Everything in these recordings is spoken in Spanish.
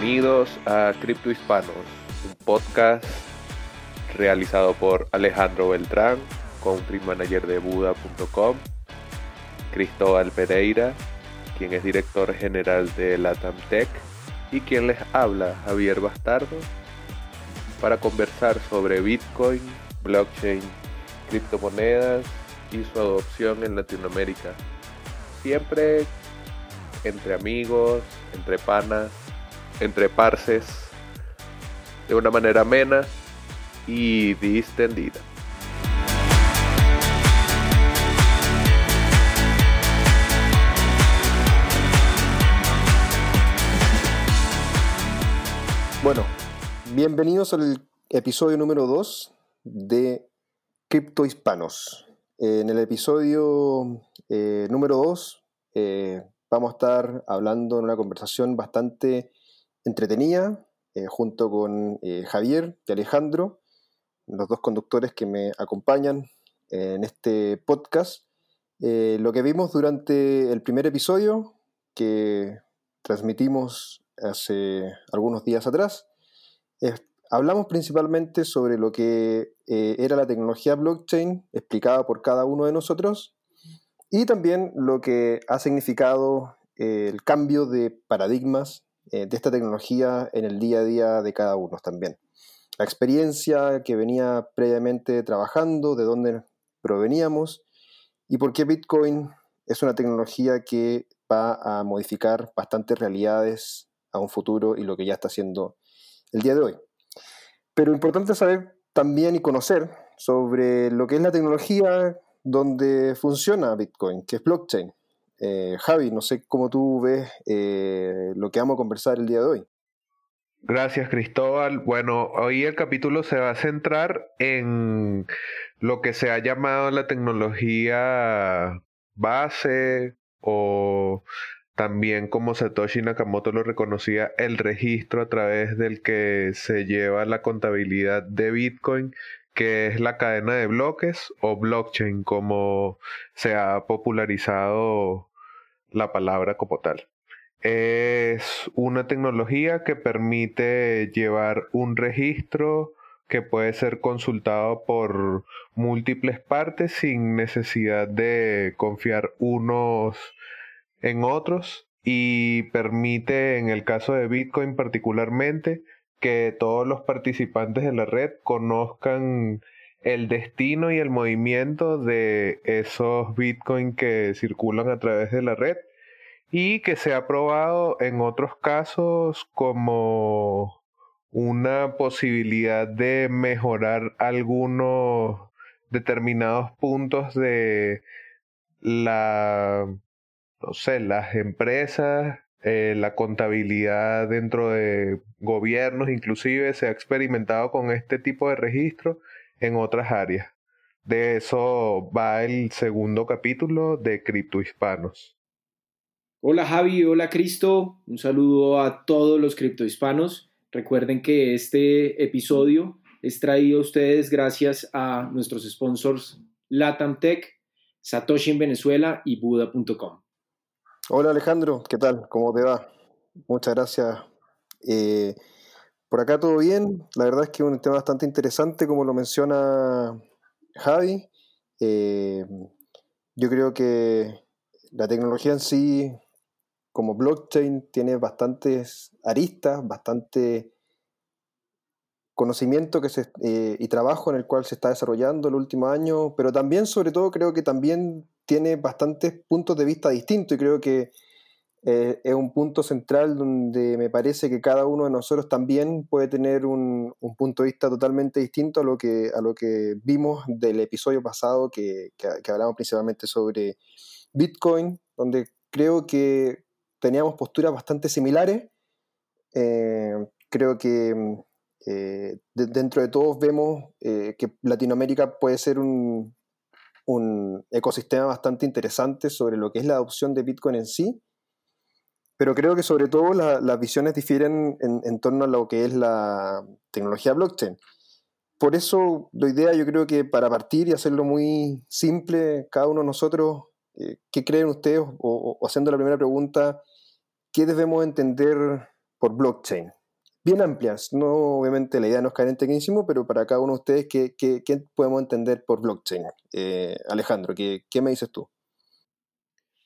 Bienvenidos a Cripto Hispanos, un podcast realizado por Alejandro Beltrán, country manager de Buda.com, Cristóbal Pereira, quien es director general de Latam Tech, y quien les habla, Javier Bastardo, para conversar sobre Bitcoin, blockchain, criptomonedas y su adopción en Latinoamérica. Siempre entre amigos, entre panas, entre parces, de una manera amena y distendida. Bueno, bienvenidos al episodio número 2 de Cripto Hispanos. En el episodio eh, número 2 eh, vamos a estar hablando en una conversación bastante entretenida eh, junto con Javier y Alejandro, los dos conductores que me acompañan en este podcast. lo que vimos durante el primer episodio que transmitimos hace algunos días atrás, hablamos principalmente sobre lo que eh, era la tecnología blockchain explicada por cada uno de nosotros y también lo que ha significado eh, el cambio de paradigmas eh, de esta tecnología en el día a día de cada uno también. La experiencia que venía previamente trabajando, de dónde proveníamos y por qué Bitcoin es una tecnología que va a modificar bastantes realidades a un futuro y lo que ya está haciendo el día de hoy. Pero importante saber también y conocer sobre lo que es la tecnología donde funciona Bitcoin, que es blockchain. Eh, Javi, no sé cómo tú ves eh, lo que vamos a conversar el día de hoy. Gracias, Cristóbal. Bueno, hoy el capítulo se va a centrar en lo que se ha llamado la tecnología base o también como Satoshi Nakamoto lo reconocía, el registro a través del que se lleva la contabilidad de Bitcoin, que es la cadena de bloques o blockchain, como se ha popularizado la palabra como tal. Es una tecnología que permite llevar un registro que puede ser consultado por múltiples partes sin necesidad de confiar unos en otros y permite, en el caso de Bitcoin particularmente, que todos los participantes de la red conozcan el destino y el movimiento de esos Bitcoin que circulan a través de la red y que se ha probado en otros casos como una posibilidad de mejorar algunos determinados puntos de la no sé, las empresas, eh, la contabilidad dentro de gobiernos, inclusive se ha experimentado con este tipo de registro en otras áreas. De eso va el segundo capítulo de Cripto Hispanos. Hola Javi, hola Cristo, un saludo a todos los criptohispanos. Recuerden que este episodio es traído a ustedes gracias a nuestros sponsors Latam Tech, Satoshi en Venezuela y Buda.com. Hola Alejandro, ¿qué tal? ¿Cómo te va? Muchas gracias. Eh, por acá todo bien. La verdad es que es un tema bastante interesante, como lo menciona Javi. Eh, yo creo que la tecnología en sí, como blockchain, tiene bastantes aristas, bastante conocimiento que se, eh, y trabajo en el cual se está desarrollando el último año, pero también, sobre todo, creo que también tiene bastantes puntos de vista distintos y creo que eh, es un punto central donde me parece que cada uno de nosotros también puede tener un, punto de vista totalmente distinto a lo que, a lo que vimos del episodio pasado que, que, hablamos principalmente sobre Bitcoin, donde creo que teníamos posturas bastante similares. Eh, creo que eh, dentro de todos vemos que Latinoamérica puede ser un, un ecosistema bastante interesante sobre lo que es la adopción de Bitcoin en sí, pero creo que sobre todo las visiones difieren en, torno a lo que es la tecnología blockchain. Por eso, la idea yo creo que para partir y hacerlo muy simple, cada uno de nosotros, eh, ¿qué creen ustedes? O, haciendo la primera pregunta, ¿qué debemos entender por blockchain? Bien amplias, no obviamente la idea no es caer en tecnicismo, pero para cada uno de ustedes, ¿qué, podemos entender por blockchain? Eh, Alejandro, ¿qué, ¿qué me dices tú?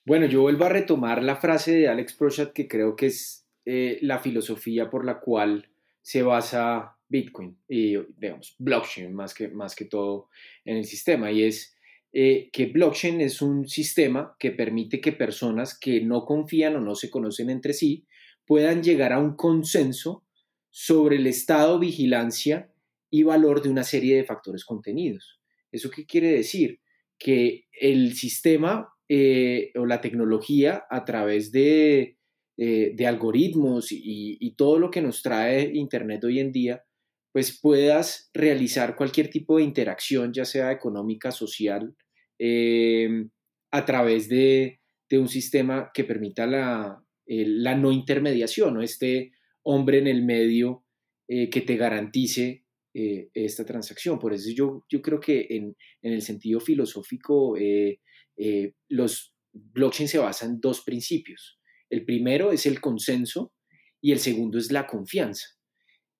Bueno, yo vuelvo a retomar la frase de Alex Prochat que creo que es eh, la filosofía por la cual se basa Bitcoin y, digamos, blockchain más que, más que todo en el sistema. Y es eh, que blockchain es un sistema que permite que personas que no confían o no se conocen entre sí puedan llegar a un consenso sobre el estado, vigilancia y valor de una serie de factores contenidos. ¿Eso qué quiere decir? Que el sistema eh, o la tecnología a través de, eh, de algoritmos y, todo lo que nos trae Internet hoy en día, pues puedas realizar cualquier tipo de interacción, ya sea económica, social, eh, a través de, un sistema que permita la, la no intermediación, o este hombre en el medio que te garantice esta transacción. Por eso yo, yo creo que en, en el sentido filosófico eh, los blockchain se basan en dos principios. El primero es el consenso y el segundo es la confianza.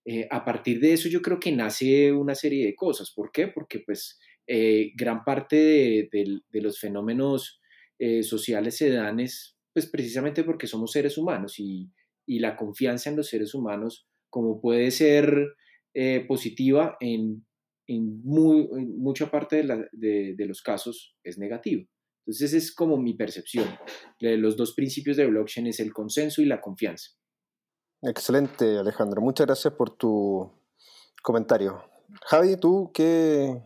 Eh, a partir de eso yo creo que nace una serie de cosas. ¿Por qué? Porque pues eh, gran parte de, los fenómenos sociales se dan es pues precisamente porque somos seres humanos y, la confianza en los seres humanos como puede ser positiva en, mucha parte de los casos es negativa. Entonces, es como mi percepción. De los dos principios de blockchain es el consenso y la confianza. Excelente, Alejandro. Muchas gracias por tu comentario. Javi, ¿tú qué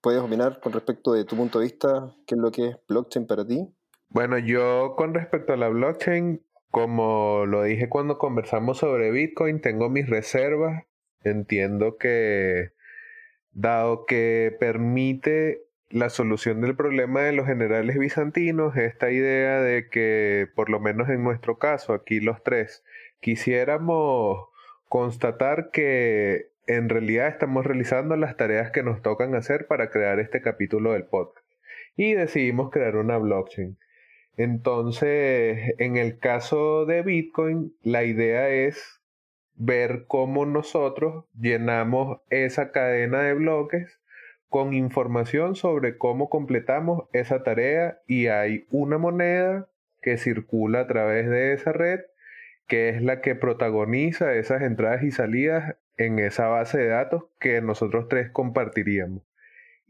puedes opinar con respecto de tu punto de vista? ¿Qué es lo que es blockchain para ti? Bueno, yo con respecto a la blockchain, como lo dije cuando conversamos sobre Bitcoin, tengo mis reservas. Entiendo que dado que permite la solución del problema de los generales bizantinos, esta idea de que, por lo menos en nuestro caso, aquí los tres, quisiéramos constatar que en realidad estamos realizando las tareas que nos tocan hacer para crear este capítulo del podcast. Y decidimos crear una blockchain. Entonces, en el caso de Bitcoin, la idea es ver cómo nosotros llenamos esa cadena de bloques con información sobre cómo completamos esa tarea y hay una moneda que circula a través de esa red que es la que protagoniza esas entradas y salidas en esa base de datos que nosotros tres compartiríamos.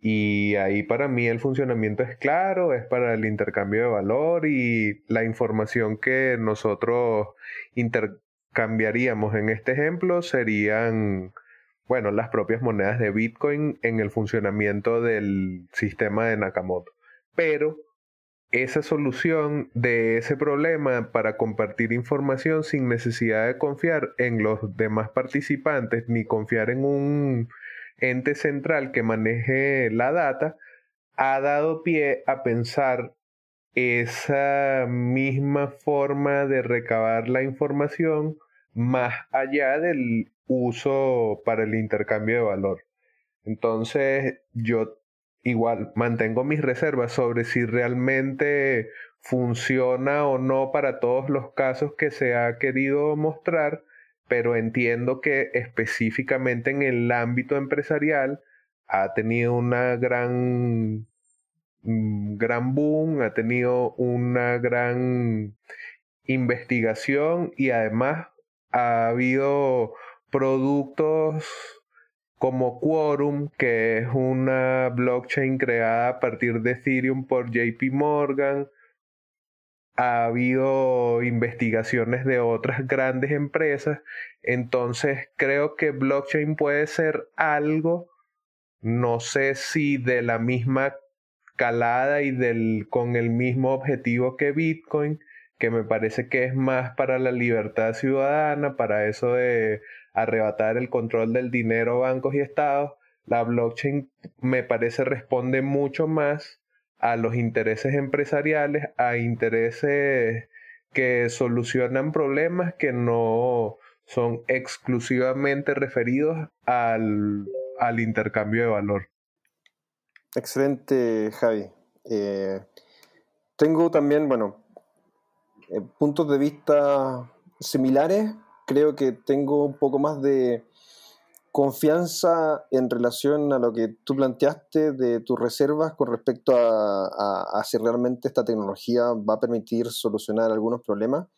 Y ahí para mí el funcionamiento es claro, es para el intercambio de valor y la información que nosotros intercambiaríamos en este ejemplo serían bueno, las propias monedas de Bitcoin en el funcionamiento del sistema de Nakamoto. Pero esa solución de ese problema para compartir información sin necesidad de confiar en los demás participantes ni confiar en un ente central que maneje la data, ha dado pie a pensar esa misma forma de recabar la información más allá del uso para el intercambio de valor. Entonces, yo igual mantengo mis reservas sobre si realmente funciona o no para todos los casos que se ha querido mostrar, pero entiendo que específicamente en el ámbito empresarial ha tenido una gran mm, gran boom, ha tenido una gran investigación y además ha habido productos como Quorum, que es una blockchain creada a partir de Ethereum por JP Morgan. Ha habido investigaciones de otras grandes empresas. Entonces creo que blockchain puede ser algo, no sé si de la misma calada y del, con el mismo objetivo que Bitcoin, que me parece que es más para la libertad ciudadana, para eso de arrebatar el control del dinero bancos y estados, la blockchain me parece responde mucho más a los intereses empresariales, a intereses que solucionan problemas que no son exclusivamente referidos al, intercambio de valor. Excelente, Javi. Eh, tengo también, bueno, eh, puntos de vista similares creo que tengo un poco más de confianza en relación a lo que tú planteaste de tus reservas con respecto a, si realmente esta tecnología va a permitir solucionar algunos problemas.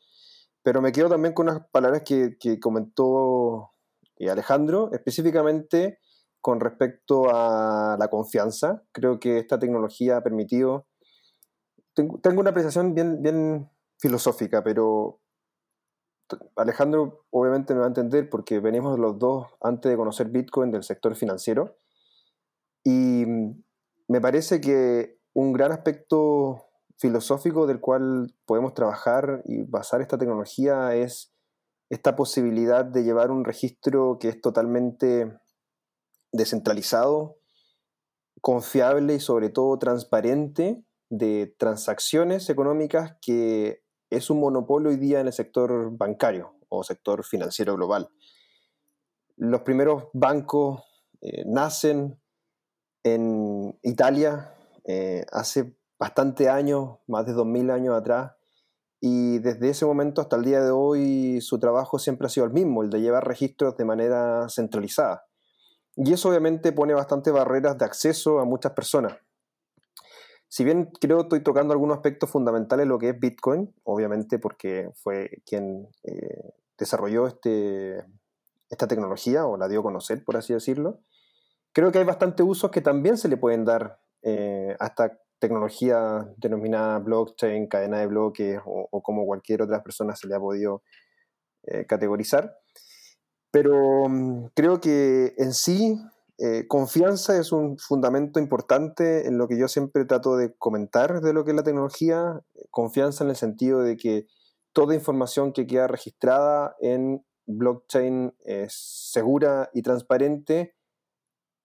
Pero me quedo también con unas palabras que, comentó eh, Alejandro, específicamente con respecto a la confianza. Creo que esta tecnología ha permitido... Tengo, tengo una apreciación bien, bien filosófica, pero Alejandro obviamente me va a entender porque venimos los dos antes de conocer Bitcoin del sector financiero. Y me parece que un gran aspecto filosófico del cual podemos trabajar y basar esta tecnología es esta posibilidad de llevar un registro que es totalmente descentralizado, confiable y sobre todo transparente de transacciones económicas que es un monopolio hoy día en el sector bancario o sector financiero global. Los primeros bancos eh, nacen en Italia eh, hace bastante años, más de 2000 años atrás, y desde ese momento hasta el día de hoy su trabajo siempre ha sido el mismo, el de llevar registros de manera centralizada. Y eso obviamente pone bastantes barreras de acceso a muchas personas si bien creo estoy tocando algunos aspectos fundamentales de lo que es Bitcoin, obviamente porque fue quien eh, desarrolló este, esta tecnología o la dio a conocer, por así decirlo, creo que hay bastantes usos que también se le pueden dar eh, a esta tecnología denominada blockchain, cadena de bloques o, como cualquier otra persona se le ha podido eh, categorizar. Pero mm, creo que en sí eh, confianza es un fundamento importante en lo que yo siempre trato de comentar de lo que es la tecnología. Confianza en el sentido de que toda información que queda registrada en blockchain es segura y transparente.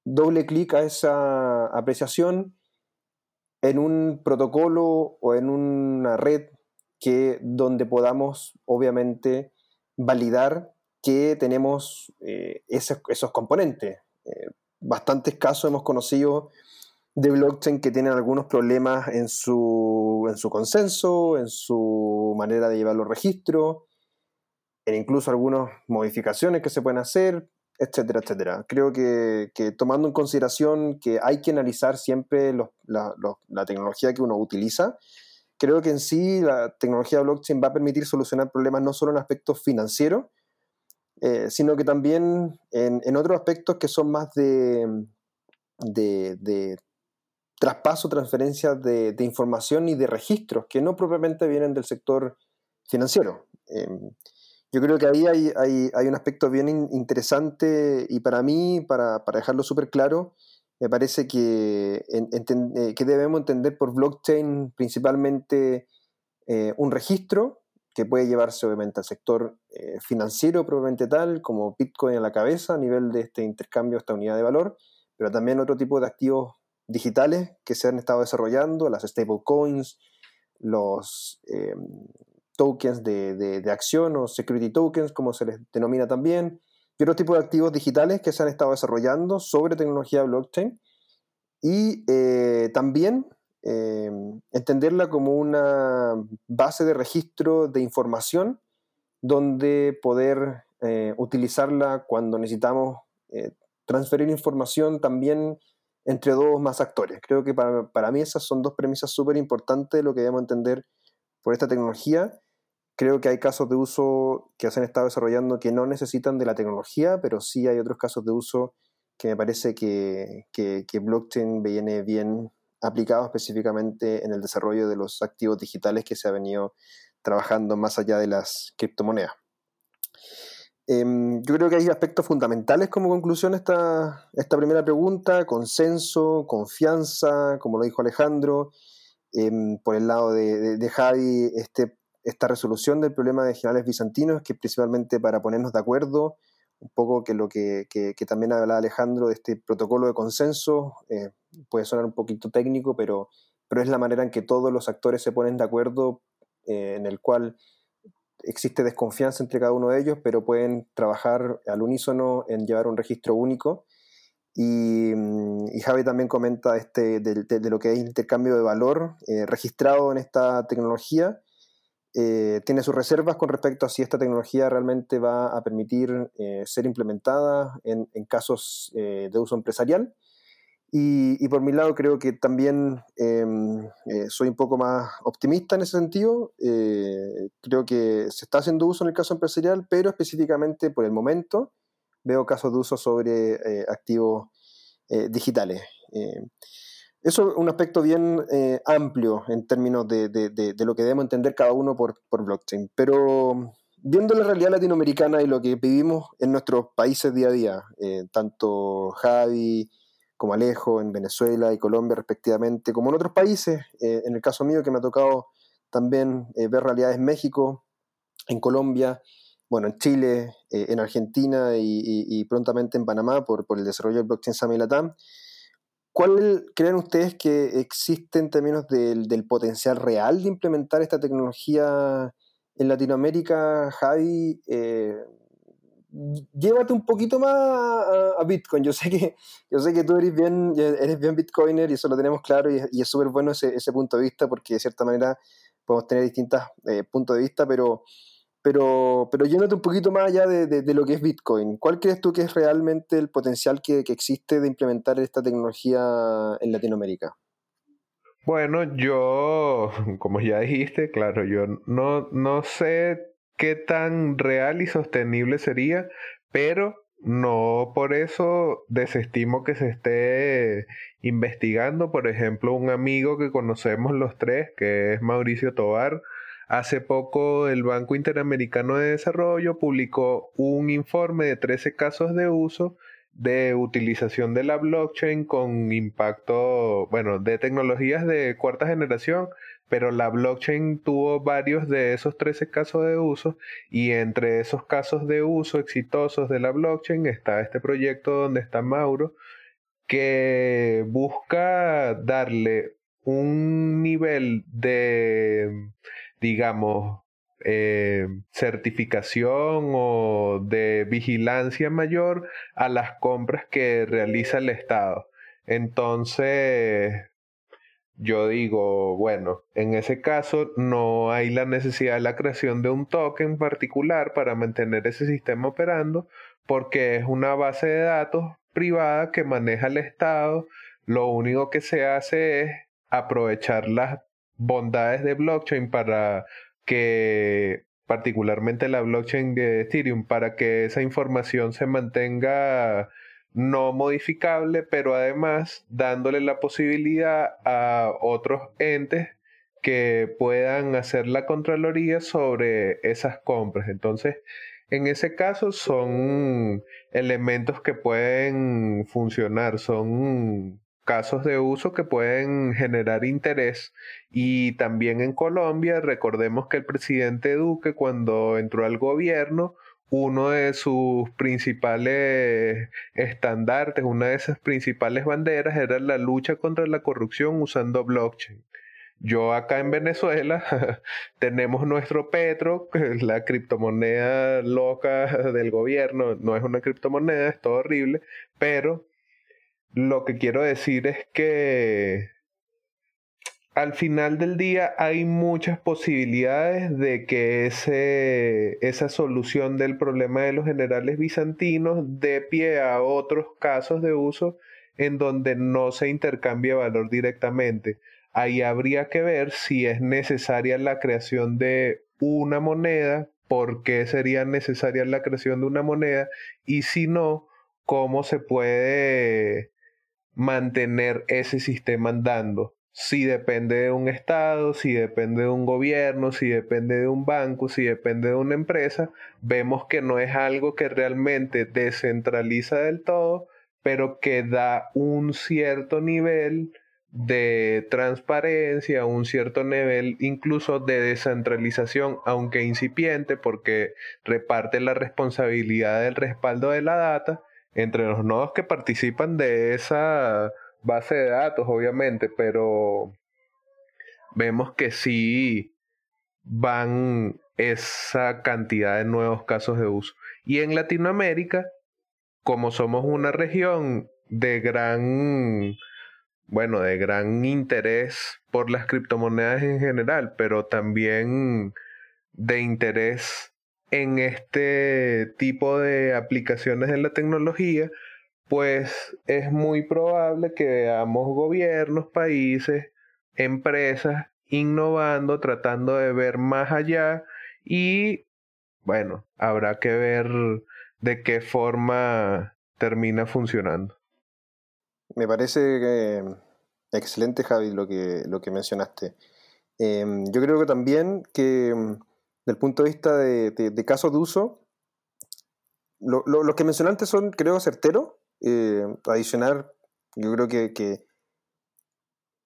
Doble clic a esa apreciación en un protocolo o en una red que donde podamos obviamente validar que tenemos eh, esos, componentes. Eh, bastantes casos hemos conocido de blockchain que tienen algunos problemas en su, en su consenso, en su manera de llevar los registros, en incluso algunas modificaciones que se pueden hacer, etcétera, etcétera. Creo que, tomando en consideración que hay que analizar siempre la, la, tecnología que uno utiliza, creo que en sí la tecnología blockchain va a permitir solucionar problemas no solo en aspectos financieros, eh, sino que también en, otros aspectos que son más de, de, traspaso, transferencia de, información y de registros, que no propiamente vienen del sector financiero. Em, yo creo que ahí hay, un aspecto bien interesante y para mí, para, dejarlo súper claro, me parece que, eh, que debemos entender por blockchain principalmente eh, un registro que puede llevarse obviamente al sector eh, financiero probablemente tal, como Bitcoin a la cabeza a nivel de este intercambio, esta unidad de valor, pero también otro tipo de activos digitales que se han estado desarrollando, las stablecoins, los eh, tokens de, de, acción o security tokens, como se les denomina también, y otro tipo de activos digitales que se han estado desarrollando sobre tecnología blockchain. Y eh, también Em, entenderla como una base de registro de información donde poder eh, utilizarla cuando necesitamos eh, transferir información también entre dos más actores. Creo que para, para mí esas son dos premisas súper importantes de lo que debemos entender por esta tecnología. Creo que hay casos de uso que se han estado desarrollando que no necesitan de la tecnología, pero sí hay otros casos de uso que me parece que, que, que blockchain viene bien aplicado específicamente en el desarrollo de los activos digitales que se ha venido trabajando más allá de las criptomonedas. Em, yo creo que hay aspectos fundamentales como conclusión esta, esta primera pregunta, consenso, confianza, como lo dijo Alejandro, em, por el lado de, de, Javi, este, esta resolución del problema de generales bizantinos, que principalmente para ponernos de acuerdo, un poco que lo que, también hablaba Alejandro de este protocolo de consenso, eh, puede sonar un poquito técnico, pero, pero es la manera en que todos los actores se ponen de acuerdo, eh, en el cual existe desconfianza entre cada uno de ellos, pero pueden trabajar al unísono en llevar un registro único. Y, mm, Javi también comenta este, de, lo que es intercambio de valor eh, registrado en esta tecnología eh, tiene sus reservas con respecto a si esta tecnología realmente va a permitir ser implementada en, casos de uso empresarial. Y, por mi lado creo que también em, soy un poco más optimista en ese sentido. creo que se está haciendo uso en el caso empresarial, pero específicamente por el momento veo casos de uso sobre activos digitales. Eso es un aspecto bien eh, amplio en términos de, lo que debemos entender cada uno por, blockchain. Pero viendo la realidad latinoamericana y lo que vivimos en nuestros países día a día, eh, tanto Javi como Alejo en Venezuela y Colombia respectivamente, como en otros países, eh, en el caso mío que me ha tocado también ver realidades en México, en Colombia, bueno, en Chile, en Argentina y, prontamente en Panamá por, el desarrollo del blockchain SAMI Latam. ¿Cuál creen ustedes que existe en términos del, potencial real de implementar esta tecnología en Latinoamérica, Javi? Llévate un poquito más a, Bitcoin. Yo sé que, yo sé que tú eres bien, eres bien Bitcoiner y eso lo tenemos claro y, es súper bueno ese, ese, punto de vista porque de cierta manera podemos tener distintos eh, puntos de vista, pero pero, pero yéndote un poquito más allá de, lo que es Bitcoin, ¿cuál crees tú que es realmente el potencial que, existe de implementar esta tecnología en Latinoamérica? Bueno, yo, como ya dijiste, claro, yo no, no sé qué tan real y sostenible sería, pero no por eso desestimo que se esté investigando. Por ejemplo, un amigo que conocemos los tres, que es Mauricio Tobar, Hace poco el Banco Interamericano de Desarrollo publicó un informe de 13 casos de uso de utilización de la blockchain con impacto, bueno, de tecnologías de cuarta generación, pero la blockchain tuvo varios de esos 13 casos de uso y entre esos casos de uso exitosos de la blockchain está este proyecto donde está Mauro, que busca darle un nivel de digamos, eh, certificación o de vigilancia mayor a las compras que realiza el Estado. Entonces, yo digo, bueno, en ese caso no hay la necesidad de la creación de un token particular para mantener ese sistema operando porque es una base de datos privada que maneja el Estado. Lo único que se hace es aprovechar las bondades de blockchain para que particularmente la blockchain de Ethereum para que esa información se mantenga no modificable, pero además dándole la posibilidad a otros entes que puedan hacer la contraloría sobre esas compras. Entonces, en ese caso son elementos que pueden funcionar, son casos de uso que pueden generar interés. Y también en Colombia, recordemos que el presidente Duque, cuando entró al gobierno, uno de sus principales estandartes, una de esas principales banderas era la lucha contra la corrupción usando blockchain. Yo acá en Venezuela tenemos nuestro Petro, la criptomoneda loca del gobierno. No es una criptomoneda, es todo horrible, pero lo que quiero decir es que al final del día hay muchas posibilidades de que ese, esa solución del problema de los generales bizantinos dé pie a otros casos de uso en donde no se intercambia valor directamente. Ahí habría que ver si es necesaria la creación de una moneda, por qué sería necesaria la creación de una moneda y si no, cómo se puede mantener ese sistema andando. Si depende de un Estado, si depende de un gobierno, si depende de un banco, si depende de una empresa, vemos que no es algo que realmente descentraliza del todo, pero que da un cierto nivel de transparencia, un cierto nivel incluso de descentralización, aunque incipiente, porque reparte la responsabilidad del respaldo de la data entre los nodos que participan de esa base de datos, obviamente, pero vemos que sí van esa cantidad de nuevos casos de uso. Y en Latinoamérica, como somos una región de gran, bueno, de gran interés por las criptomonedas en general, pero también de interés en este tipo de aplicaciones de la tecnología, pues es muy probable que veamos gobiernos, países, empresas innovando, tratando de ver más allá y bueno, habrá que ver de qué forma termina funcionando. Me parece excelente, Javi, lo que, lo que mencionaste. Em, yo creo que también que em, desde el punto de vista de, casos de uso, lo, los que mencionaste son, creo, certeros. Eh, adicionar, yo creo que, que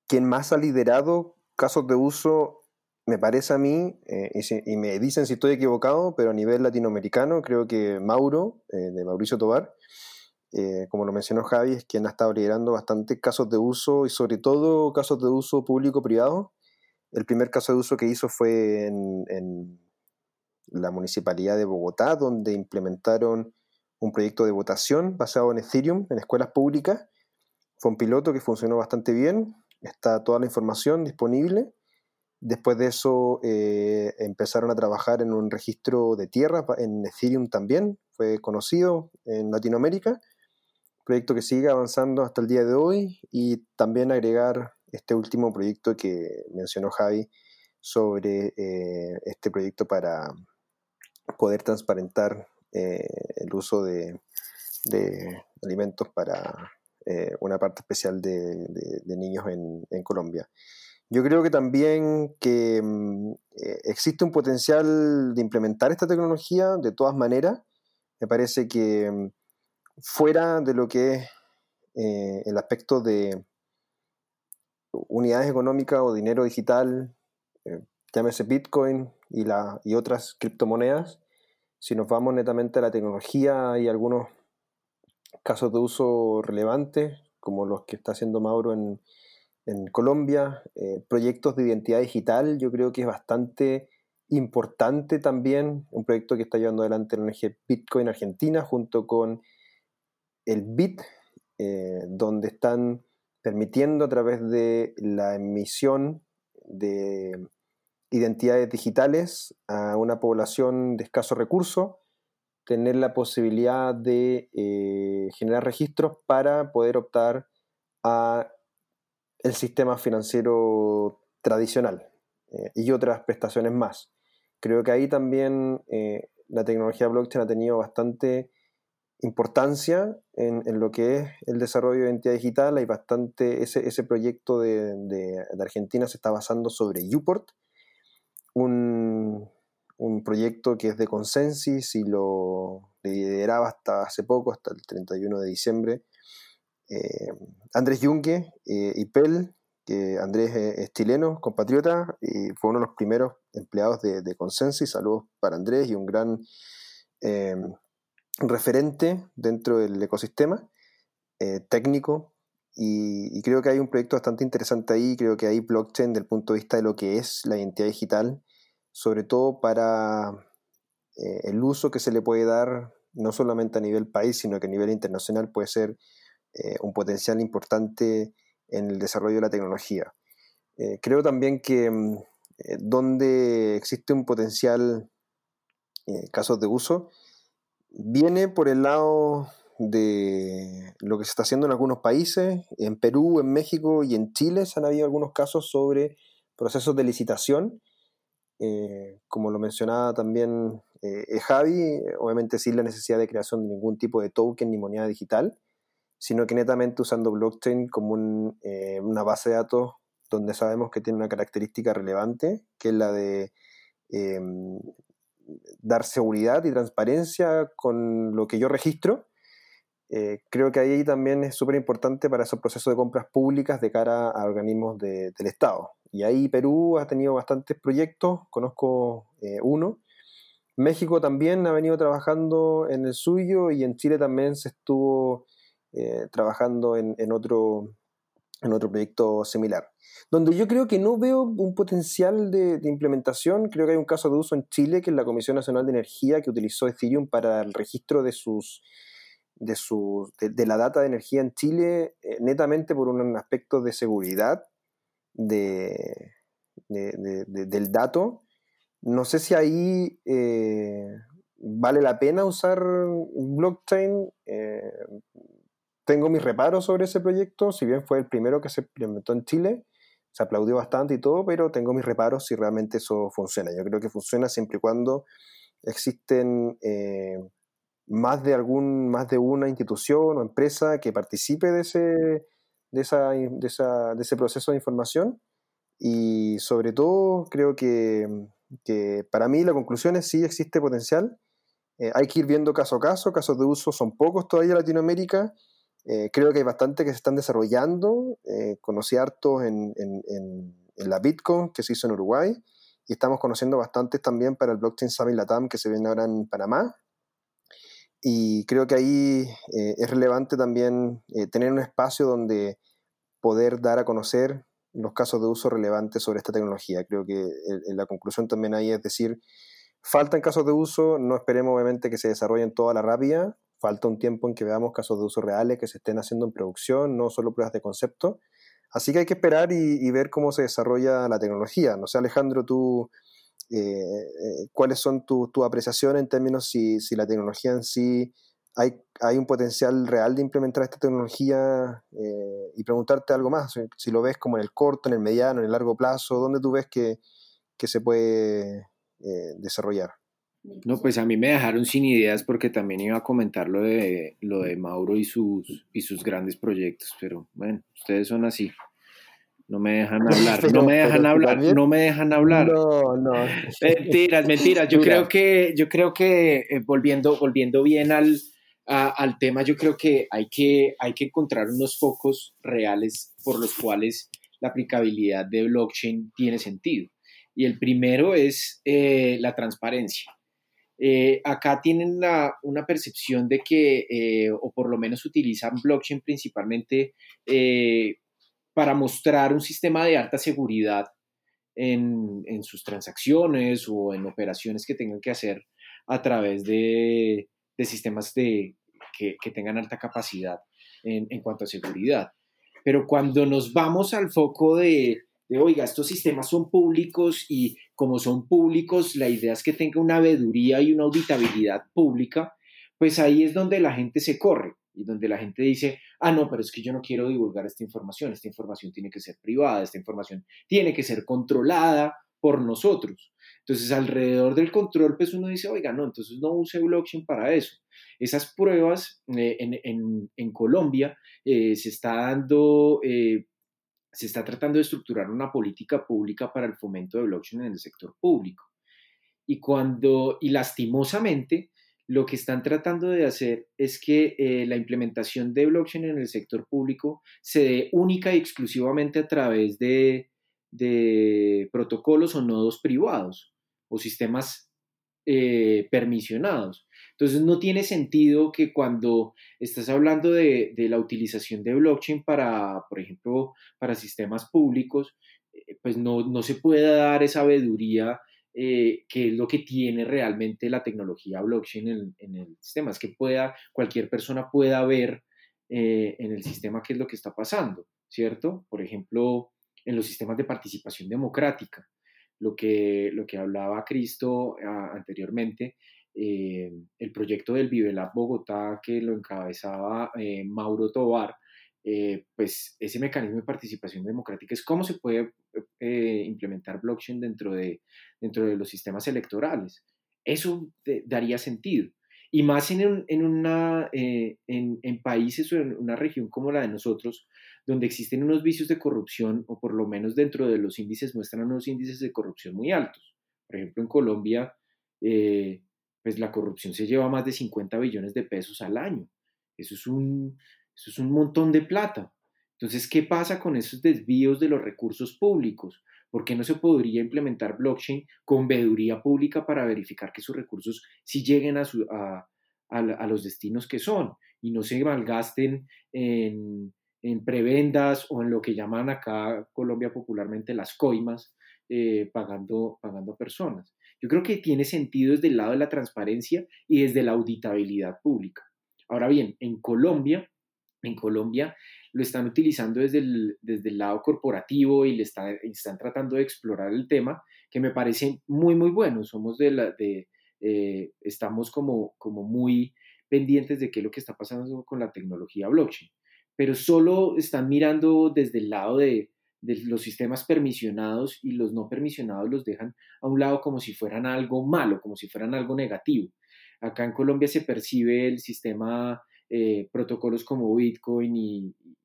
quien más ha liderado casos de uso me parece a mí, eh, y, me dicen si estoy equivocado, pero a nivel latinoamericano creo que Mauro, eh, de Mauricio Tobar, eh, como lo mencionó Javi, es quien ha estado liderando bastante casos de uso y sobre todo casos de uso público-privado. El primer caso de uso que hizo fue en, en la municipalidad de Bogotá, donde implementaron un proyecto de votación basado en Ethereum en escuelas públicas. Fue un piloto que funcionó bastante bien, está toda la información disponible. Después de eso eh, empezaron a trabajar en un registro de tierra en Ethereum también, fue conocido en Latinoamérica, proyecto que sigue avanzando hasta el día de hoy y también agregar este último proyecto que mencionó Javi sobre eh, este proyecto para poder transparentar eh, el uso de, alimentos para una parte especial de, niños en Colombia. Yo creo que también que mm, eh, existe un potencial de implementar esta tecnología de todas maneras. Me parece que mm, fuera de lo que es eh, el aspecto de unidades económicas o dinero digital, eh, llámese Bitcoin y, y otras criptomonedas, si nos vamos netamente a la tecnología, hay algunos casos de uso relevantes, como los que está haciendo Mauro en, Colombia, eh, proyectos de identidad digital, yo creo que es bastante importante también, un proyecto que está llevando adelante la ONG Bitcoin Argentina junto con el BIT, eh, donde están permitiendo a través de la emisión de identidades digitales a una población de escasos recursos, tener la posibilidad de eh, generar registros para poder optar a el sistema financiero tradicional eh, y otras prestaciones más. Creo que ahí también eh, la tecnología blockchain ha tenido bastante importancia en, lo que es el desarrollo de identidad digital. Hay bastante, ese, ese proyecto de, de, Argentina se está basando sobre Uport, un, un proyecto que es de Consensus y lo lideraba hasta hace poco, hasta el 31 de diciembre, eh, Andrés Junque eh, y Pel, que Andrés es chileno, compatriota, y fue uno de los primeros empleados de, de Consensus. Saludos para Andrés y un gran eh, referente dentro del ecosistema técnico. Y, creo que hay un proyecto bastante interesante ahí. Creo que hay blockchain desde el punto de vista de lo que es la identidad digital, sobre todo para el uso que se le puede dar no solamente a nivel país, sino que a nivel internacional puede ser eh, un potencial importante en el desarrollo de la tecnología. Eh, creo también que mm, eh, donde existe un potencial casos de uso, viene por el lado de lo que se está haciendo en algunos países, en Perú, en México y en Chile se han habido algunos casos sobre procesos de licitación, como lo mencionaba también Javi, obviamente sin la necesidad de creación de ningún tipo de token ni moneda digital, sino que netamente usando blockchain como eh, una base de datos donde sabemos que tiene una característica relevante, que es la de em, dar seguridad y transparencia con lo que yo registro. Eh, creo que ahí también es súper importante para esos procesos de compras públicas de cara a organismos del Estado. Y ahí Perú ha tenido bastantes proyectos, conozco eh, uno. México también ha venido trabajando en el suyo y en Chile también se estuvo eh, trabajando en, otro, en otro proyecto similar. Donde yo creo que no veo un potencial de, implementación, creo que hay un caso de uso en Chile, que es la Comisión Nacional de Energía, que utilizó Ethereum para el registro de sus de, su, de, la data de energía en Chile, eh, netamente por un aspecto de seguridad de, del dato, No sé si ahí eh, vale la pena usar blockchain. Eh, tengo mis reparos sobre ese proyecto, si bien fue el primero que se implementó en Chile, se aplaudió bastante y todo, pero tengo mis reparos si realmente eso funciona. Yo creo que funciona siempre y cuando existen eh, más, de algún, más de una institución o empresa que participe de ese, de, esa, de, esa, de ese proceso de información. Y sobre todo creo que, que, para mí la conclusión es sí existe potencial. Eh, hay que ir viendo caso a caso, casos de uso son pocos todavía en Latinoamérica eh, creo que hay bastante que se están desarrollando. Eh, conocí hartos en, en, la Bitcoin que se hizo en Uruguay y estamos conociendo bastantes también para el Blockchain Summit Latam que se viene ahora en Panamá. Y creo que ahí eh, es relevante también tener un espacio donde poder dar a conocer los casos de uso relevantes sobre esta tecnología. Creo que la conclusión también ahí es decir, faltan casos de uso, no esperemos obviamente que se desarrollen toda la rápida, falta un tiempo en que veamos casos de uso reales que se estén haciendo en producción, no solo pruebas de concepto. Así que hay que esperar y, ver cómo se desarrolla la tecnología. No sé, Alejandro, tú, eh, eh, ¿cuáles son tus tu apreciaciones en términos si, si la tecnología en sí hay, hay, un potencial real de implementar esta tecnología eh, y preguntarte algo más, si, lo ves como en el corto, en el mediano, en el largo plazo, ¿dónde tú ves que, que se puede desarrollar? No, pues a mí me dejaron sin ideas porque también iba a comentar lo de, lo de Mauro y sus, y sus grandes proyectos, pero bueno, ustedes son así. No me dejan hablar, no me dejan hablar, no me dejan hablar. No, no. Mentiras, mentiras. Yo creo que, yo creo que eh, volviendo, volviendo bien al, al tema, yo creo que hay, que hay que encontrar unos focos reales por los cuales la aplicabilidad de blockchain tiene sentido. Y el primero es eh, la transparencia. Eh, acá tienen una percepción de que, o por lo menos utilizan blockchain principalmente eh, para mostrar un sistema de alta seguridad en, sus transacciones o en operaciones que tengan que hacer a través de, sistemas de, que, tengan alta capacidad en, en cuanto a seguridad. Pero cuando nos vamos al foco de de, oiga, estos sistemas son públicos y como son públicos, la idea es que tenga una veeduría y una auditabilidad pública, pues ahí es donde la gente se corre y donde la gente dice, ah, no, pero es que yo no quiero divulgar esta información, esta información tiene que ser privada, esta información tiene que ser controlada por nosotros. Entonces, alrededor del control, pues uno dice, oiga, no, entonces no use blockchain para eso. Esas pruebas eh, en, Colombia eh, se está dando eh, se está tratando de estructurar una política pública para el fomento de blockchain en el sector público. Y cuando, y lastimosamente, lo que están tratando de hacer es que eh, la implementación de blockchain en el sector público se dé única y exclusivamente a través de, de protocolos o nodos privados o sistemas eh, permisionados. Entonces no tiene sentido que cuando estás hablando de, la utilización de blockchain para, por ejemplo, para sistemas públicos, eh, pues no, se pueda dar esa sabiduría eh, que es lo que tiene realmente la tecnología blockchain en, el sistema, es que pueda, cualquier persona pueda ver eh, en el sistema qué es lo que está pasando, ¿cierto? Por ejemplo, en los sistemas de participación democrática, lo que, lo que hablaba Cristo ah, anteriormente, eh, el proyecto del Vivelab Bogotá que lo encabezaba eh, Mauro Tobar, eh, pues ese mecanismo de participación democrática es cómo se puede implementar blockchain dentro de, dentro de los sistemas electorales. Eso daría sentido. Y más en, en, una, en, en, países o en una región como la de nosotros, donde existen unos vicios de corrupción, o por lo menos dentro de los índices muestran unos índices de corrupción muy altos. Por ejemplo, en Colombia, pues la corrupción se lleva más de 50 billones de pesos al año. Eso es un, eso es un montón de plata. Entonces, ¿qué pasa con esos desvíos de los recursos públicos? ¿Por qué no se podría implementar blockchain con veeduría pública para verificar que sus recursos sí lleguen a, a, los destinos que son y no se malgasten en, en, prebendas o en lo que llaman acá Colombia popularmente las coimas, eh, pagando, pagando personas? Yo creo que tiene sentido desde el lado de la transparencia y desde la auditabilidad pública. Ahora bien, en Colombia, en Colombia, lo están utilizando desde el, desde el lado corporativo y le están tratando de explorar el tema, que me parece muy, muy bueno. Somos de la, de, eh, estamos como, como muy pendientes de qué es lo que está pasando con la tecnología blockchain, pero solo están mirando desde el lado de, de los sistemas permisionados y los no permisionados los dejan a un lado como si fueran algo malo, como si fueran algo negativo. Acá en Colombia se percibe el sistema, eh, protocolos como Bitcoin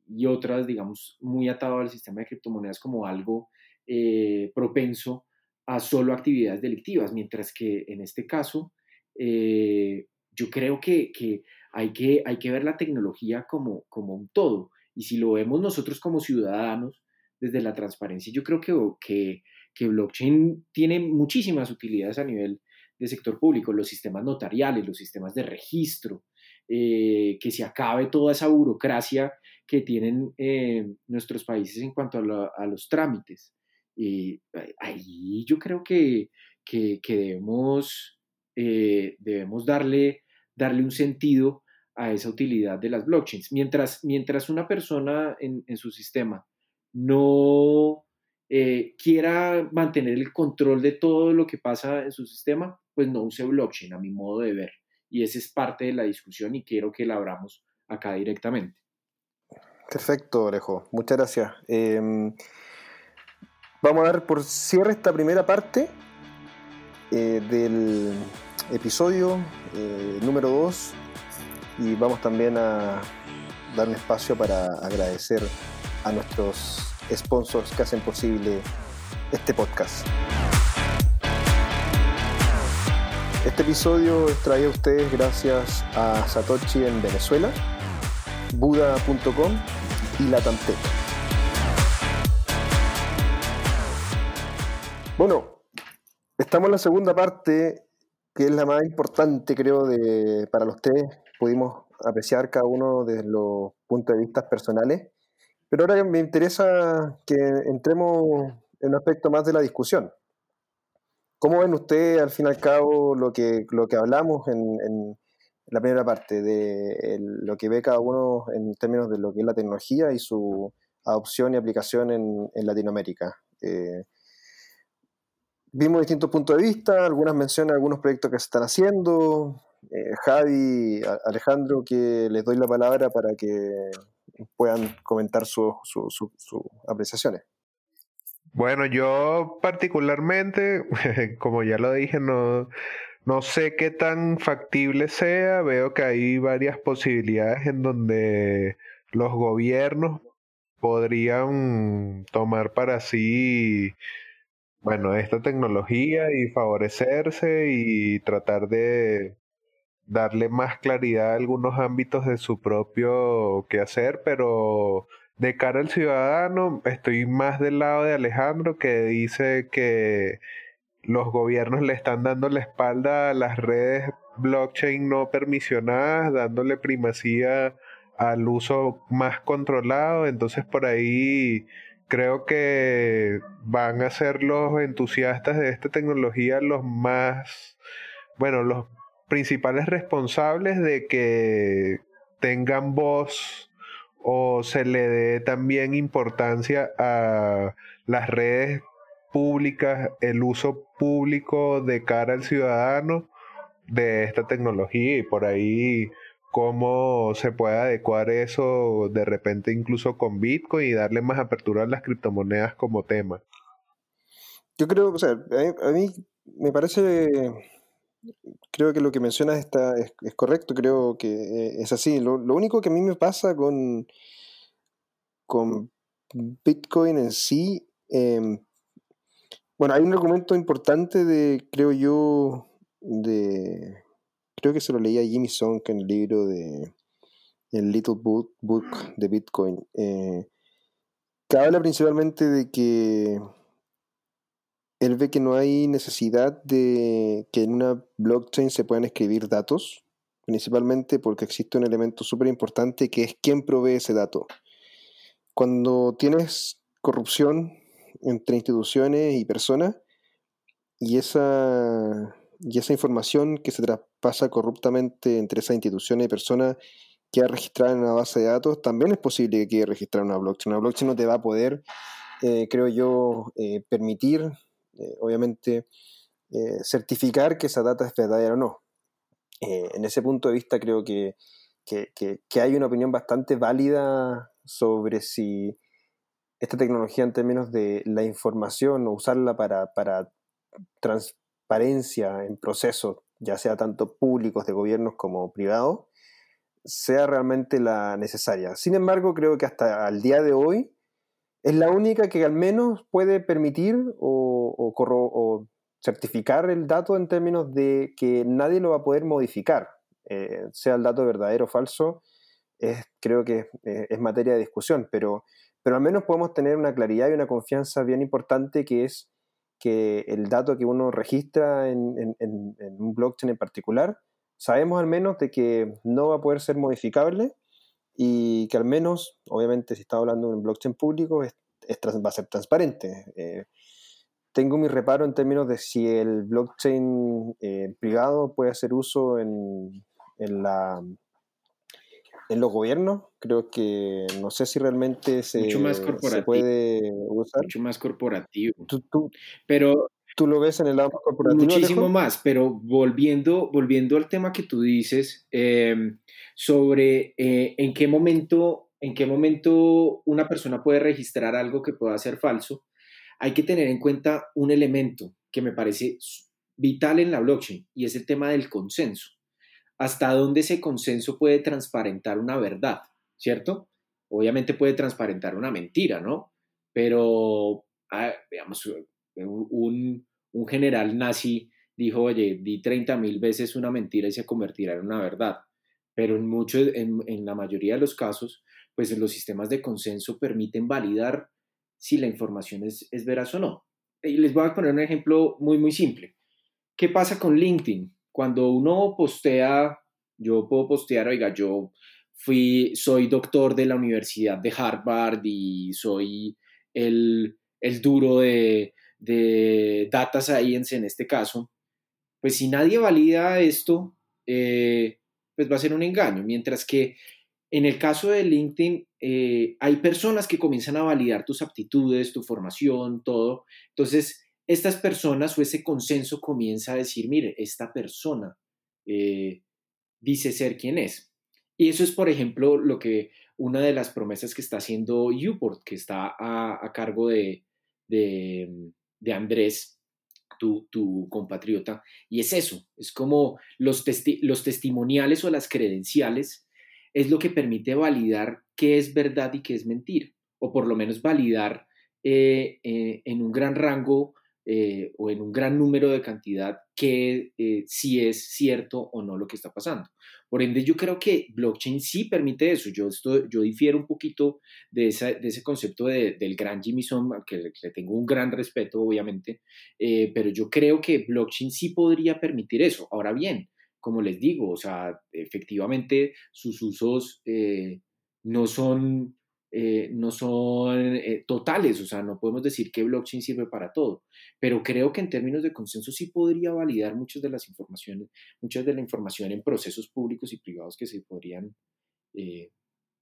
y, otras, digamos, muy atado al sistema de criptomonedas como algo eh, propenso a solo actividades delictivas, mientras que en este caso eh, yo creo que, que, hay que hay que ver la tecnología como, como un todo. Y si lo vemos nosotros como ciudadanos, desde la transparencia, yo creo que, que, que blockchain tiene muchísimas utilidades a nivel de sector público, los sistemas notariales, los sistemas de registro, eh, que se acabe toda esa burocracia que tienen eh, nuestros países en cuanto a, los trámites. Y ahí yo creo que, que, debemos, eh, debemos darle, darle un sentido a esa utilidad de las blockchains. Mientras, mientras una persona en su sistema no quiera mantener el control de todo lo que pasa en su sistema, pues no use blockchain a mi modo de ver. Y esa es parte de la discusión y quiero que la abramos acá directamente. Perfecto, Orejo. Muchas gracias. Em, vamos a dar por cierre esta primera parte eh, del episodio eh, número 2 y vamos también a dar un espacio para agradecer a nuestros sponsors que hacen posible este podcast. Este episodio es traído a ustedes gracias a Satoshi en Venezuela, Buda.com y Latamtec. Bueno, estamos en la segunda parte, que es la más importante, creo, de, para los tres. Pudimos apreciar cada uno de los puntos de vista personales, pero ahora me interesa que entremos en un aspecto más de la discusión. ¿Cómo ven ustedes, al fin y al cabo, lo que, lo que hablamos en, la primera parte, de lo que ve cada uno en términos de lo que es la tecnología y su adopción y aplicación en, Latinoamérica? Eh, vimos distintos puntos de vista, algunas menciones, algunos proyectos que se están haciendo. Eh, Javi, Alejandro, que les doy la palabra para que puedan comentar sus apreciaciones. Bueno, yo particularmente, como ya lo dije, no, no sé qué tan factible sea. Veo que hay varias posibilidades en donde los gobiernos podrían tomar para sí, bueno, esta tecnología y favorecerse y tratar de darle más claridad a algunos ámbitos de su propio quehacer, pero de cara al ciudadano, estoy más del lado de Alejandro que dice que los gobiernos le están dando la espalda a las redes blockchain no permisionadas, dándole primacía al uso más controlado. Entonces por ahí creo que van a ser los entusiastas de esta tecnología los más, bueno, los principales responsables de que tengan voz o se le dé también importancia a las redes públicas, el uso público de cara al ciudadano de esta tecnología y por ahí cómo se puede adecuar eso de repente incluso con Bitcoin y darle más apertura a las criptomonedas como tema. Yo creo, o sea, a mí me parece creo que lo que mencionas está, es, correcto, creo que eh, es así. Lo, único que a mí me pasa con, con Bitcoin en sí, em, bueno, hay un argumento importante de, creo yo, de, creo que se lo leía Jimmy Song en el libro de el Little Book, Book de Bitcoin, eh, que habla principalmente de que él ve que no hay necesidad de que en una blockchain se puedan escribir datos, principalmente porque existe un elemento súper importante que es quién provee ese dato. Cuando tienes corrupción entre instituciones y personas y esa, y esa información que se traspasa corruptamente entre esas instituciones y personas queda registrada en una base de datos, también es posible que quede registrada en una blockchain. Una blockchain no te va a poder, eh, creo yo, eh, permitir, eh, obviamente, certificar que esa data es verdadera o no. en ese punto de vista creo que, que, hay una opinión bastante válida sobre si esta tecnología en términos de la información o usarla para, para transparencia en procesos, ya sea tanto públicos de gobiernos como privados, sea realmente la necesaria. Sin embargo, creo que hasta el día de hoy es la única que al menos puede permitir o, o, certificar el dato en términos de que nadie lo va a poder modificar, eh, sea el dato verdadero o falso, creo que eh, es materia de discusión, pero, pero al menos podemos tener una claridad y una confianza bien importante que es que el dato que uno registra en un blockchain en particular sabemos al menos de que no va a poder ser modificable y que al menos, obviamente si está hablando de un blockchain público, es, va a ser transparente. Eh, tengo mi reparo en términos de si el blockchain eh, privado puede hacer uso en, en, la, en los gobiernos. Creo que no sé si realmente se, puede usar. Mucho más corporativo. tú, Pero tú lo ves en el lado corporativo. Muchísimo más, pero volviendo, volviendo al tema que tú dices em, sobre eh, en qué momento en qué momento una persona puede registrar algo que pueda ser falso, hay que tener en cuenta un elemento que me parece vital en la blockchain y es el tema del consenso. Hasta dónde ese consenso puede transparentar una verdad, ¿cierto? Obviamente puede transparentar una mentira, ¿no? Pero, ah, digamos, un, un general nazi dijo, oye, di 30 mil veces una mentira y se convertirá en una verdad. Pero en, muchos, en, la mayoría de los casos, pues los sistemas de consenso permiten validar si la información es, es veraz o no. Y les voy a poner un ejemplo muy, muy simple. ¿Qué pasa con LinkedIn? Cuando uno postea, yo puedo postear, oiga, yo fui, soy doctor de la Universidad de Harvard y soy el, el duro de, de data science en este caso, pues si nadie valida esto, eh, pues va a ser un engaño. Mientras que en el caso de LinkedIn, eh, hay personas que comienzan a validar tus aptitudes, tu formación, todo. Entonces, estas personas o ese consenso comienza a decir, mire, esta persona eh, dice ser quien es. Y eso es, por ejemplo, lo que una de las promesas que está haciendo Uport, que está a, cargo de, de Andrés, tu, compatriota, y es eso, es como los, los testimoniales o las credenciales, es lo que permite validar qué es verdad y qué es mentir, o por lo menos validar eh, eh, en un gran rango eh, o en un gran número de cantidad que si es cierto o no lo que está pasando. Por ende, yo creo que blockchain sí permite eso. Yo, esto, yo difiero un poquito de, de ese concepto del gran Jimmy al que le tengo un gran respeto, obviamente, eh, pero yo creo que blockchain sí podría permitir eso. Ahora bien, como les digo, o sea, efectivamente sus usos eh, no son eh, no son eh, totales, o sea, no podemos decir que blockchain sirve para todo, pero creo que en términos de consenso sí podría validar muchas de las informaciones, muchas de la información en procesos públicos y privados que se podrían eh,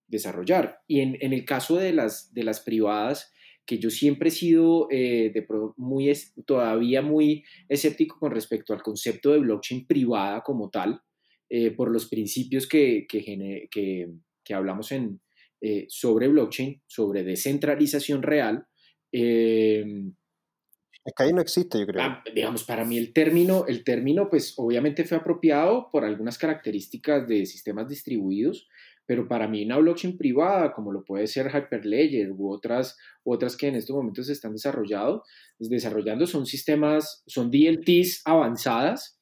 desarrollar. Y en, el caso de las, de las privadas, que yo siempre he sido de muy, todavía muy escéptico con respecto al concepto de blockchain privada como tal, por los principios que, que hablamos en, eh, sobre blockchain, sobre descentralización real. Eh, es que ahí no existe, yo creo. Ah, digamos, para mí el término, el término, pues obviamente fue apropiado por algunas características de sistemas distribuidos, pero para mí una blockchain privada, como lo puede ser Hyperledger u otras, otras que en estos momentos se están desarrollando, desarrollando son sistemas, son DLTs avanzadas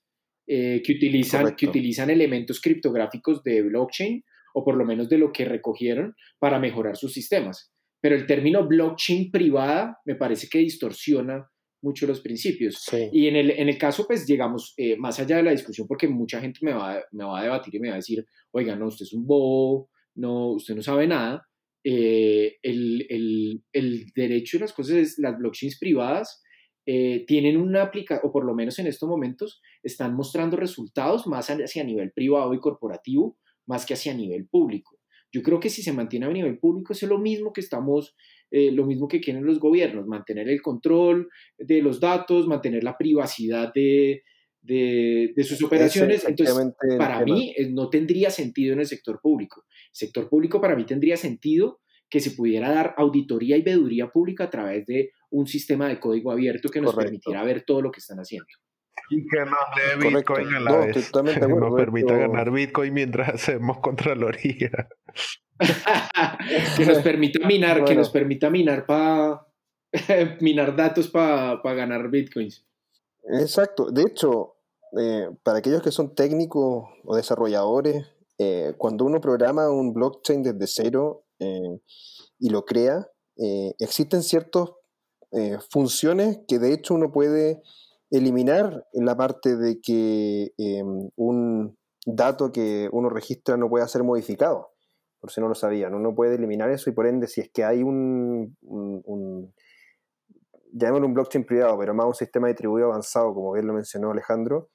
eh, que, utilizan, que utilizan elementos criptográficos de blockchain o por lo menos de lo que recogieron para mejorar sus sistemas. Pero el término blockchain privada me parece que distorsiona mucho los principios. Y en el, en el caso, pues llegamos eh, más allá de la discusión, porque mucha gente me va, me va a debatir y me va a decir, oiga, no, usted es un bobo, no, usted no sabe nada. Eh, el, el, el, derecho de las cosas es, las blockchains privadas eh, tienen una aplicación, o por lo menos en estos momentos, están mostrando resultados más hacia nivel privado y corporativo más que hacia nivel público. Yo creo que si se mantiene a nivel público es lo mismo que estamos, eh, lo mismo que quieren los gobiernos, mantener el control de los datos, mantener la privacidad de, de, sus operaciones. Entonces, para mí eh, no tendría sentido en el sector público. El sector público para mí tendría sentido que se pudiera dar auditoría y veeduría pública a través de un sistema de código abierto que nos permitiera ver todo lo que están haciendo. Y que nos dé Bitcoin a la vez. Que nos permita ganar Bitcoin mientras hacemos Contraloría. que nos permita minar, que nos permita minar para minar datos para ganar Bitcoins. Exacto. De hecho, eh, para aquellos que son técnicos o desarrolladores, eh, cuando uno programa un blockchain desde cero eh, y lo crea, existen ciertas funciones que de hecho uno puede eliminar la parte de que em, un dato que uno registra no pueda ser modificado, por si no lo sabían. Uno puede eliminar eso y por ende, si es que hay un, un, un llamémoslo un blockchain privado, pero más un sistema distribuido avanzado, como bien lo mencionó Alejandro,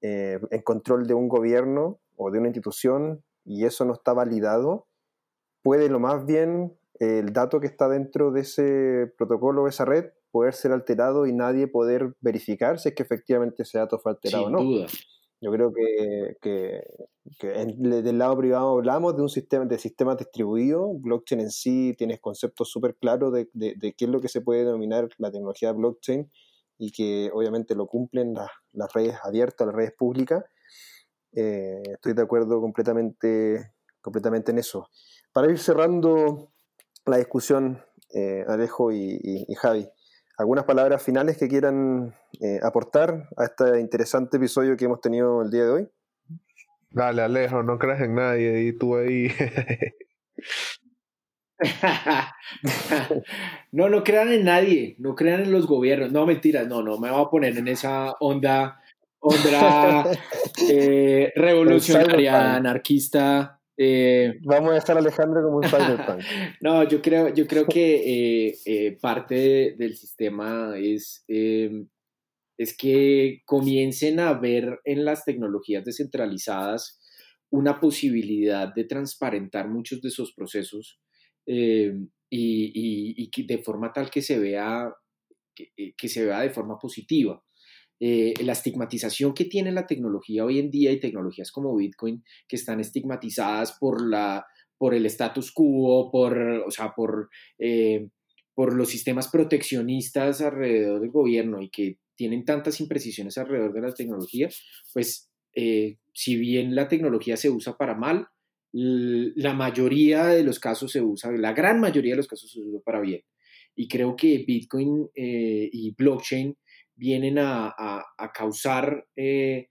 eh, en control de un gobierno o de una institución y eso no está validado, puede lo más bien el dato que está dentro de ese protocolo, esa red, poder ser alterado y nadie poder verificar si es que efectivamente ese dato fue alterado o no. Duda. Yo creo que, que, del lado privado hablamos de un sistema de sistemas distribuidos. Blockchain en sí tienes conceptos súper claros de, de, qué es lo que se puede denominar la tecnología de blockchain y que obviamente lo cumplen las, las redes abiertas, las redes públicas. Eh, estoy de acuerdo completamente, completamente en eso. Para ir cerrando la discusión, eh, Alejo y, y Javi, ¿Algunas palabras finales que quieran eh, aportar a este interesante episodio que hemos tenido el día de hoy? Dale, Alejo, no creas en nadie y tú ahí. no, no crean en nadie, no crean en los gobiernos. No, mentiras, no, no, me voy a poner en esa onda, onda eh, revolucionaria, anarquista, eh, Vamos a a Alejandro como un cyberpunk. no, yo creo, yo creo que eh, eh, parte del sistema es, es que comiencen a ver en las tecnologías descentralizadas una posibilidad de transparentar muchos de esos procesos y, y, de forma tal que se vea que se vea de forma positiva. Eh, la estigmatización que tiene la tecnología hoy en día y tecnologías como Bitcoin que están estigmatizadas por, la, por el status quo, por, o sea, por, eh, por los sistemas proteccionistas alrededor del gobierno y que tienen tantas imprecisiones alrededor de la tecnología, pues eh, si bien la tecnología se usa para mal, la mayoría de los casos se usa, la gran mayoría de los casos se usa para bien. Y creo que Bitcoin y blockchain vienen a, causar eh,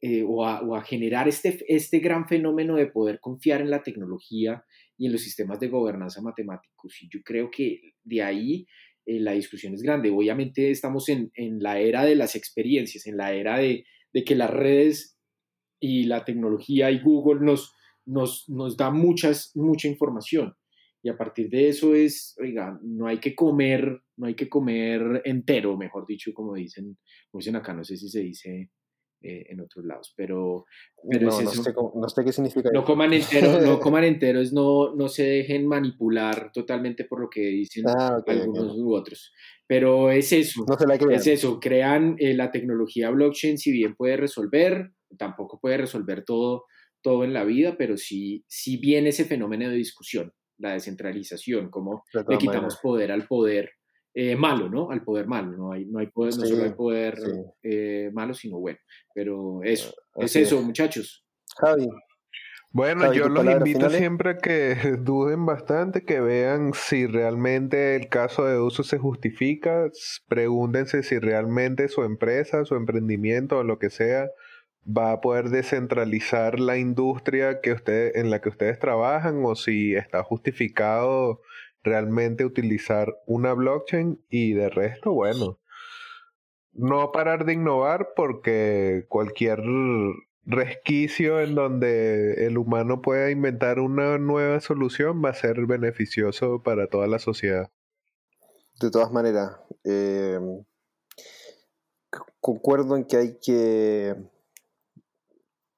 eh, o, a, generar este, este gran fenómeno de poder confiar en la tecnología y en los sistemas de gobernanza matemáticos. Y yo creo que de ahí eh, la discusión es grande. Obviamente estamos en, la era de las experiencias, en la era de, que las redes y la tecnología y Google nos, nos, nos da muchas, mucha información. Y a partir de eso es, oiga, no hay que comer, no hay que comer entero, mejor dicho, como dicen, como dicen acá, no sé si se dice eh, en otros lados, pero, no, sé, qué significa. No coman entero, no coman enteros, no, no se dejen manipular totalmente por lo que dicen ah, algunos u otros. Pero es eso, es eso, crean eh, la tecnología blockchain, si bien puede resolver, tampoco puede resolver todo, todo en la vida, pero sí, sí viene ese fenómeno de discusión la descentralización, cómo le quitamos poder al poder eh, malo, ¿no? Al poder malo, no hay, no hay poder, no solo hay poder eh, malo, sino bueno. Pero eso, ah, es eso, muchachos. Javi. Bueno, yo los invito siempre a que duden bastante, que vean si realmente el caso de uso se justifica, pregúntense si realmente su empresa, su emprendimiento o lo que sea va a poder descentralizar la industria que usted, en la que ustedes trabajan o si está justificado realmente utilizar una blockchain y de resto, bueno, no parar de innovar porque cualquier resquicio en donde el humano pueda inventar una nueva solución va a ser beneficioso para toda la sociedad. De todas maneras, eh, concuerdo en que hay que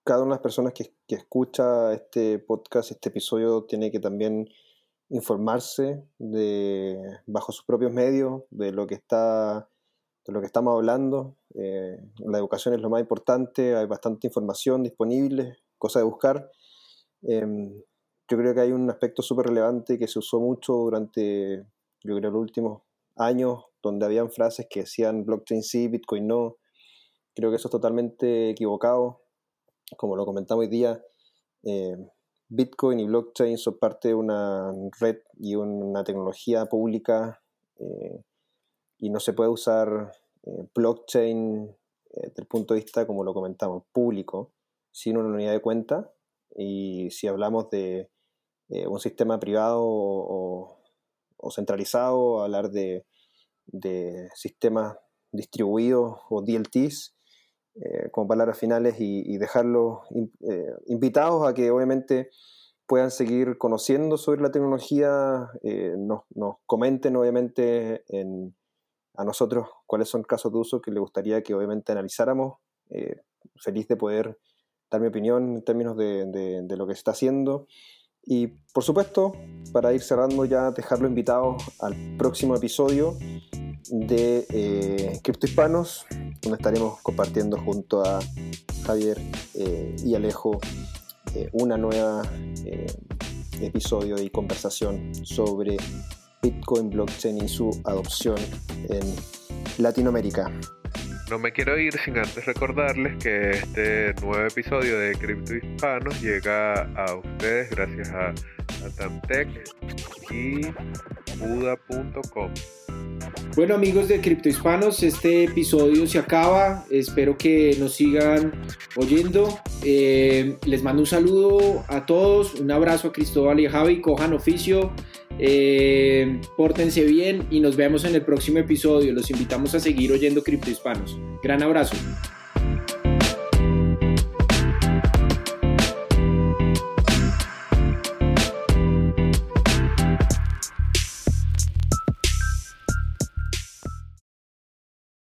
cada una de las personas que, escucha este podcast, este episodio, tiene que también informarse de, bajo sus propios medios de lo que está de lo que estamos hablando. Eh, la educación es lo más importante, hay bastante información disponible, cosa de buscar. Em, yo creo que hay un aspecto súper relevante que se usó mucho durante, yo creo, los últimos años, donde habían frases que decían blockchain sí, Bitcoin no. Creo que eso es totalmente equivocado. Como lo comentamos hoy día, eh, Bitcoin y blockchain son parte de una red y una tecnología pública eh, y no se puede usar eh, blockchain desde el punto de vista, como lo comentamos, público, sin una unidad de cuenta. Y si hablamos de un sistema privado o, centralizado, hablar de, de sistemas distribuidos o DLTs, eh, como palabras finales y, dejarlos eh, invitados a que obviamente puedan seguir conociendo sobre la tecnología, eh, nos, comenten obviamente a nosotros cuáles son casos de uso que les gustaría que obviamente analizáramos. feliz de poder dar mi opinión en términos de, de lo que se está haciendo. Y por supuesto, para ir cerrando ya, dejarlo invitados al próximo episodio de eh, Cripto Hispanos, donde estaremos compartiendo junto a Javier eh, y Alejo eh, una nueva eh, episodio y conversación sobre Bitcoin, blockchain y su adopción en Latinoamérica. No me quiero ir sin antes recordarles que este nuevo episodio de Cripto Hispanos llega a ustedes gracias a, a y Buda.com. Bueno amigos de Cripto Hispanos, este episodio se acaba. Espero que nos sigan oyendo. Eh, les mando un saludo a todos, un abrazo a Cristóbal y a Javi, cojan oficio, eh, pórtense bien y nos vemos en el próximo episodio. Los invitamos a seguir oyendo Cripto Hispanos. Gran abrazo.